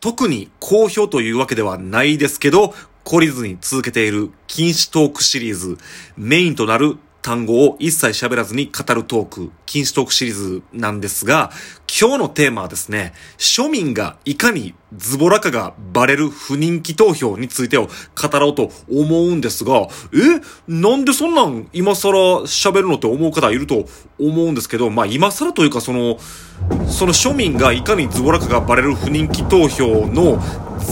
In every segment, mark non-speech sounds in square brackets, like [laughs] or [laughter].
特に好評というわけではないですけど、懲りずに続けている禁止トークシリーズ、メインとなる単語を一切喋らずに語るトーク、禁止トークシリーズなんですが、今日のテーマはですね、庶民がいかにズボラかがバレる不人気投票についてを語ろうと思うんですが、え？なんでそんなん今更喋るのって思う方いると思うんですけど、まあ今更というかその、その庶民がいかにズボラかがバレる不人気投票の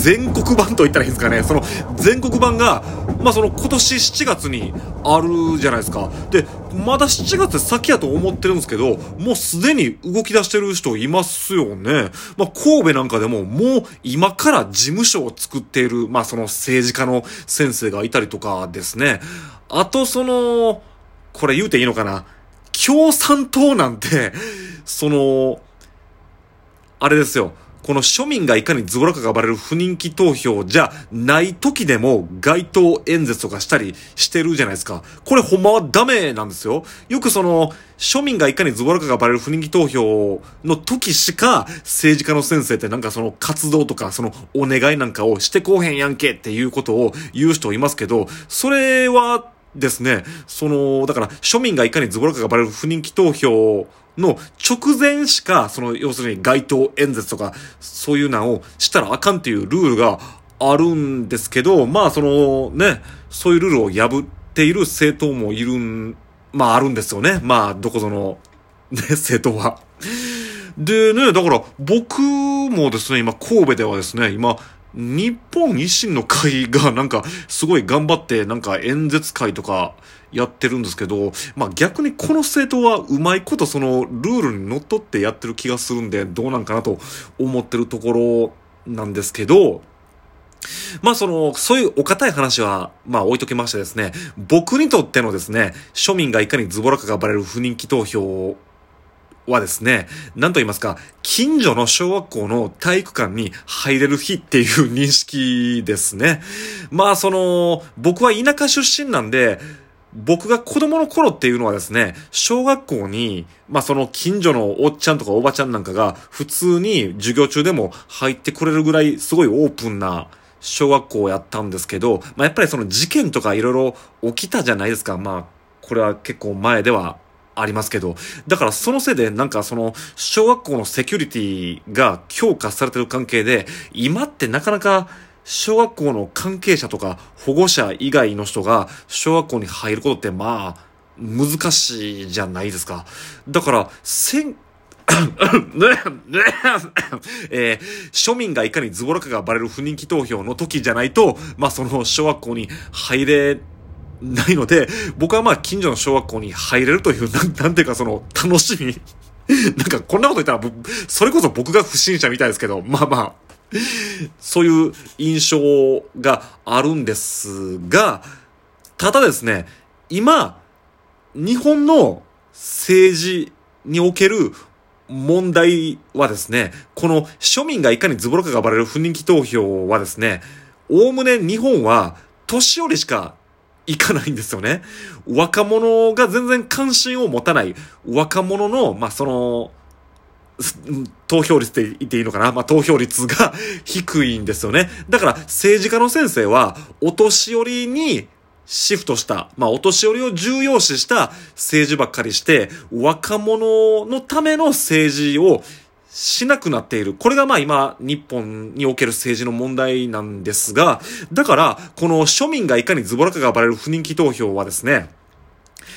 全国版と言ったらいいんですかね。その全国版が、まあその今年7月にあるじゃないですか。で、まだ7月先やと思ってるんですけど、もうすでに動き出してる人いますよね。まあ神戸なんかでももう今から事務所を作っている、まあその政治家の先生がいたりとかですね。あとその、これ言うていいのかな。共産党なんて、その、あれですよ。この庶民がいかにズボラかがバレる不人気投票じゃない時でも街頭演説とかしたりしてるじゃないですか。これほんまはダメなんですよ。よくその、庶民がいかにズボラかがバレる不人気投票の時しか政治家の先生ってなんかその活動とかそのお願いなんかをしてこうへんやんけっていうことを言う人いますけど、それはですね、その、だから庶民がいかにズボラかがバレる不人気投票の直前しか、その、要するに街頭演説とか、そういうのをしたらあかんっていうルールがあるんですけど、まあ、そのね、そういうルールを破っている政党もいるん、まあ、あるんですよね。まあ、どこぞの、ね、[laughs] 政党は。でね、だから僕もですね、今神戸ではですね、今、日本維新の会がなんかすごい頑張ってなんか演説会とかやってるんですけど、まあ逆にこの政党はうまいことそのルールにのっとってやってる気がするんでどうなんかなと思ってるところなんですけど、まあその、そういうお堅い話は、まあ置いときましてですね、僕にとってのですね、庶民がいかにズボラかがバレる不人気投票はですね、何と言いますか、近所の小学校の体育館に入れる日っていう認識ですね。まあその、僕は田舎出身なんで、僕が子供の頃っていうのはですね、小学校に、まあその近所のおっちゃんとかおばちゃんなんかが普通に授業中でも入ってくれるぐらいすごいオープンな小学校をやったんですけど、まあやっぱりその事件とかいろいろ起きたじゃないですか。まあこれは結構前ではありますけど、だからそのせいでなんかその小学校のセキュリティが強化されてる関係で、今ってなかなか小学校の関係者とか保護者以外の人が小学校に入ることってまあ難しいじゃないですか。だから、せん、えー、庶民がいかにズボラかがバレる不人気投票の時じゃないと、まあその小学校に入れないので、僕はまあ近所の小学校に入れるという、なんていうかその楽しみ。[laughs] なんかこんなこと言ったら、それこそ僕が不審者みたいですけど、まあまあ、そういう印象があるんですが、ただですね、今、日本の政治における問題はですね、この庶民がいかにズボラかがバレる不人気投票はですね、おおむね日本は年寄りしかいかないんですよね。若者が全然関心を持たない若者の、まあ、その、投票率って言っていいのかなまあ、投票率が [laughs] 低いんですよね。だから政治家の先生はお年寄りにシフトした、まあ、お年寄りを重要視した政治ばっかりして、若者のための政治をしなくなっている。これがまあ今、日本における政治の問題なんですが、だから、この庶民がいかにズボラかがバレる不人気投票はですね、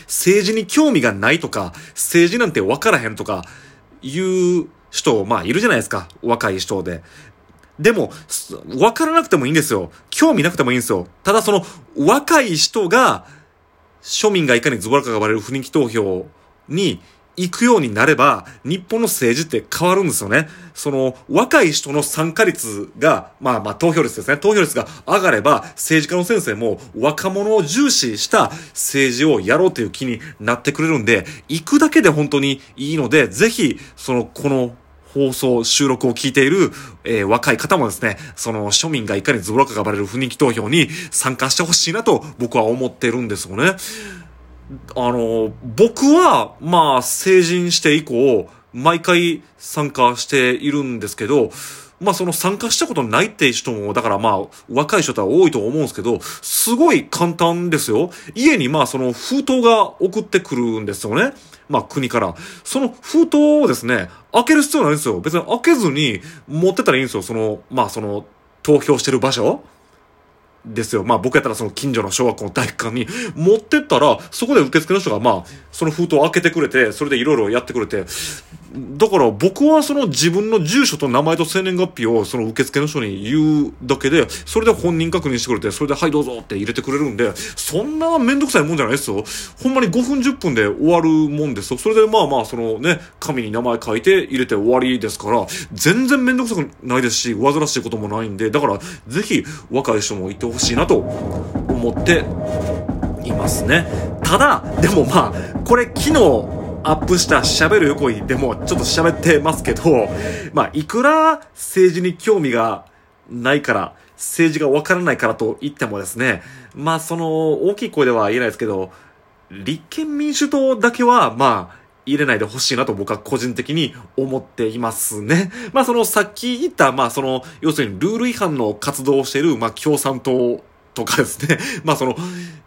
政治に興味がないとか、政治なんて分からへんとか、いう人、まあいるじゃないですか。若い人で。でも、分からなくてもいいんですよ。興味なくてもいいんですよ。ただその、若い人が、庶民がいかにズボラかがバレる不人気投票に行くようになれば、日本の政治って変わるんですよね。その、若い人の参加率が、まあまあ投票率ですね。投票率が上がれば、政治家の先生も若者を重視した政治をやろうという気になってくれるんで、行くだけで本当にいいので、ぜひ、その、この、放送、収録を聞いている、えー、若い方もですね、その庶民がいかにズボラかがバレる不人気投票に参加してほしいなと僕は思ってるんですよね。あの、僕は、まあ、成人して以降、毎回参加しているんですけど、まあその参加したことないって人も、だからまあ若い人とは多いと思うんですけど、すごい簡単ですよ。家にまあその封筒が送ってくるんですよね。まあ国から。その封筒をですね、開ける必要ないんですよ。別に開けずに持ってたらいいんですよ。その、まあその投票してる場所。ですよ。まあ僕やったらその近所の小学校の体育館に持ってったら、そこで受付の人がまあ、その封筒を開けてくれて、それでいろいろやってくれて、だから僕はその自分の住所と名前と生年月日をその受付の人に言うだけで、それで本人確認してくれて、それではいどうぞって入れてくれるんで、そんなめんどくさいもんじゃないですよ。ほんまに5分10分で終わるもんですよ。それでまあまあそのね、紙に名前書いて入れて終わりですから、全然めんどくさくないですし、煩わしいこともないんで、だからぜひ若い人もいてほしいなと思っていますね。ただ、でもまあ、これ昨日、アップした喋る横井でもちょっと喋ってますけど、まあ、いくら政治に興味がないから、政治がわからないからと言ってもですね、まあ、その、大きい声では言えないですけど、立憲民主党だけは、まあ、入れないでほしいなと僕は個人的に思っていますね。まあそのさっき言った、まあその、要するにルール違反の活動をしている、まあ共産党とかですね。[laughs] まあその、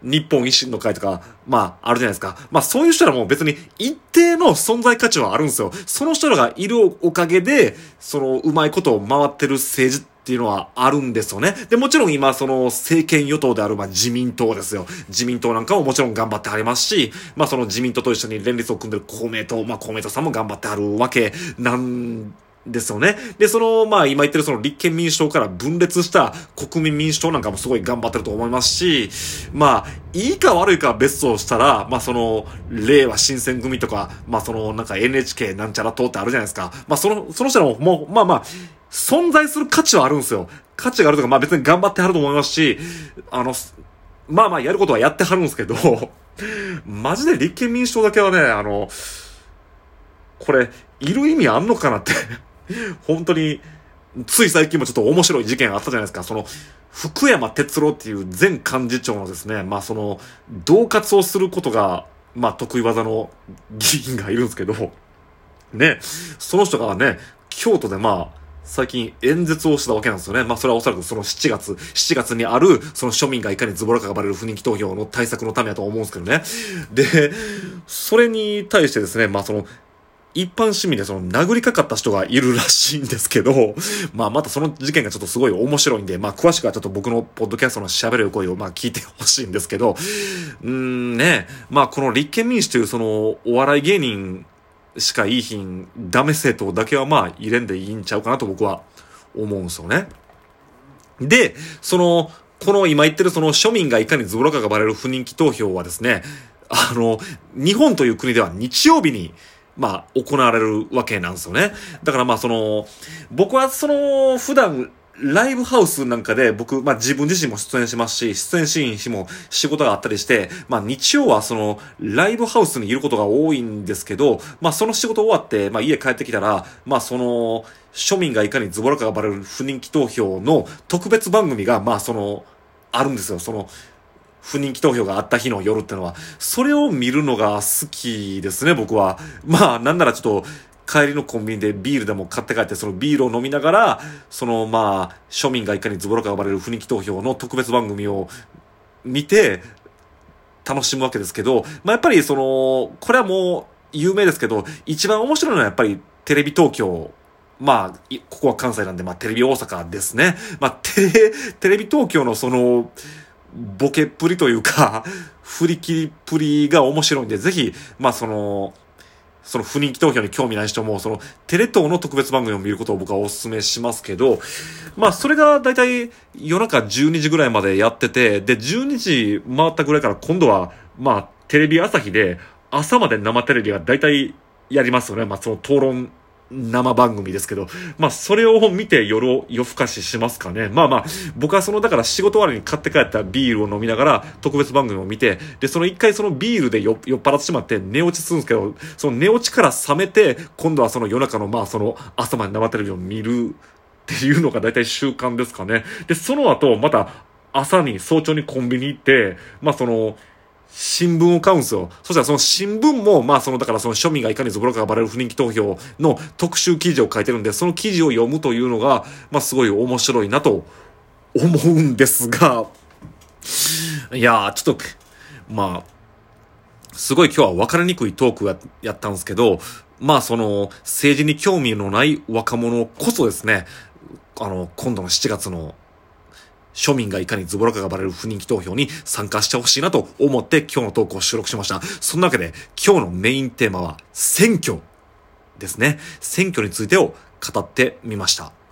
日本維新の会とか、まああるじゃないですか。まあそういう人らも別に一定の存在価値はあるんですよ。その人らがいるおかげで、そのうまいことを回ってる政治っていうのはあるんですよね。で、もちろん今、その政権与党である、まあ自民党ですよ。自民党なんかももちろん頑張ってはりますし、まあその自民党と一緒に連立を組んでる公明党、まあ公明党さんも頑張ってはるわけなんですよね。で、その、まあ今言ってるその立憲民主党から分裂した国民民主党なんかもすごい頑張ってると思いますし、まあ、いいか悪いか別としたら、まあその、令和新選組とか、まあその、なんか NHK なんちゃら党ってあるじゃないですか。まあその、その人らももう、まあまあ、存在する価値はあるんですよ。価値があるとか、まあ別に頑張ってはると思いますし、あの、まあまあやることはやってはるんですけど、[laughs] マジで立憲民主党だけはね、あの、これ、いる意味あんのかなって [laughs] 本当に、つい最近もちょっと面白い事件あったじゃないですか。その、福山哲郎っていう前幹事長のですね、まあその、同活をすることが、まあ得意技の議員がいるんですけど、ね、その人がね、京都でまあ、最近演説をしたわけなんですよね。まあそれはおそらくその7月、7月にある、その庶民がいかにズボラかがバレる不人気投票の対策のためだと思うんですけどね。で、それに対してですね、まあその、一般市民でその殴りかかった人がいるらしいんですけど、[laughs] まあまたその事件がちょっとすごい面白いんで、まあ詳しくはちょっと僕のポッドキャストの喋る声をまあ聞いてほしいんですけど、うんね、まあこの立憲民主というそのお笑い芸人しかいいひんダメ政党だけはまあ入れんでいいんちゃうかなと僕は思うんですよね。で、その、この今言ってるその庶民がいかにズボラかがバレる不人気投票はですね、あの、日本という国では日曜日にまあ、行われるわけなんですよね。だからまあ、その、僕はその、普段、ライブハウスなんかで僕、まあ自分自身も出演しますし、出演シーンも仕事があったりして、まあ日曜はその、ライブハウスにいることが多いんですけど、まあその仕事終わって、まあ家帰ってきたら、まあその、庶民がいかにズボラかがバレる不人気投票の特別番組が、まあその、あるんですよ。その、不人気投票があった日の夜ってのは、それを見るのが好きですね、僕は。まあ、なんならちょっと、帰りのコンビニでビールでも買って帰って、そのビールを飲みながら、そのまあ、庶民がいかにズボラか呼ばれる不人気投票の特別番組を見て、楽しむわけですけど、まあやっぱりその、これはもう有名ですけど、一番面白いのはやっぱりテレビ東京まあ、ここは関西なんで、まあ、テレビ大阪ですね。まあ、テレ、テレビ東京のその、ボケっぷりというか、[laughs] 振り切りっぷりが面白いんで、ぜひ、まあその、その不人気投票に興味ない人も、そのテレ東の特別番組を見ることを僕はお勧めしますけど、まあそれがだいたい夜中12時ぐらいまでやってて、で、12時回ったぐらいから今度は、まあテレビ朝日で朝まで生テレビがだいたいやりますよね。まあその討論生番組ですけど、まあ、それを見て夜夜更かししますかね。まあまあ、僕はその、だから仕事終わりに買って帰ったビールを飲みながら特別番組を見て、で、その一回そのビールで酔っ払ってしまって寝落ちするんですけど、その寝落ちから覚めて、今度はその夜中のまあその朝まで生テレビを見るっていうのが大体習慣ですかね。で、その後、また朝に早朝にコンビニ行って、まあその、新聞を買うんですよ。そしたらその新聞も、まあその、だからその庶民がいかにズボラかがバレる不人気投票の特集記事を書いてるんで、その記事を読むというのが、まあすごい面白いなと思うんですが、いやー、ちょっと、まあ、すごい今日は分かりにくいトークややったんですけど、まあその、政治に興味のない若者こそですね、あの、今度の7月の庶民がいかにズボラかがバレる不人気投票に参加してほしいなと思って今日の投稿を収録しました。そんなわけで今日のメインテーマは選挙ですね。選挙についてを語ってみました。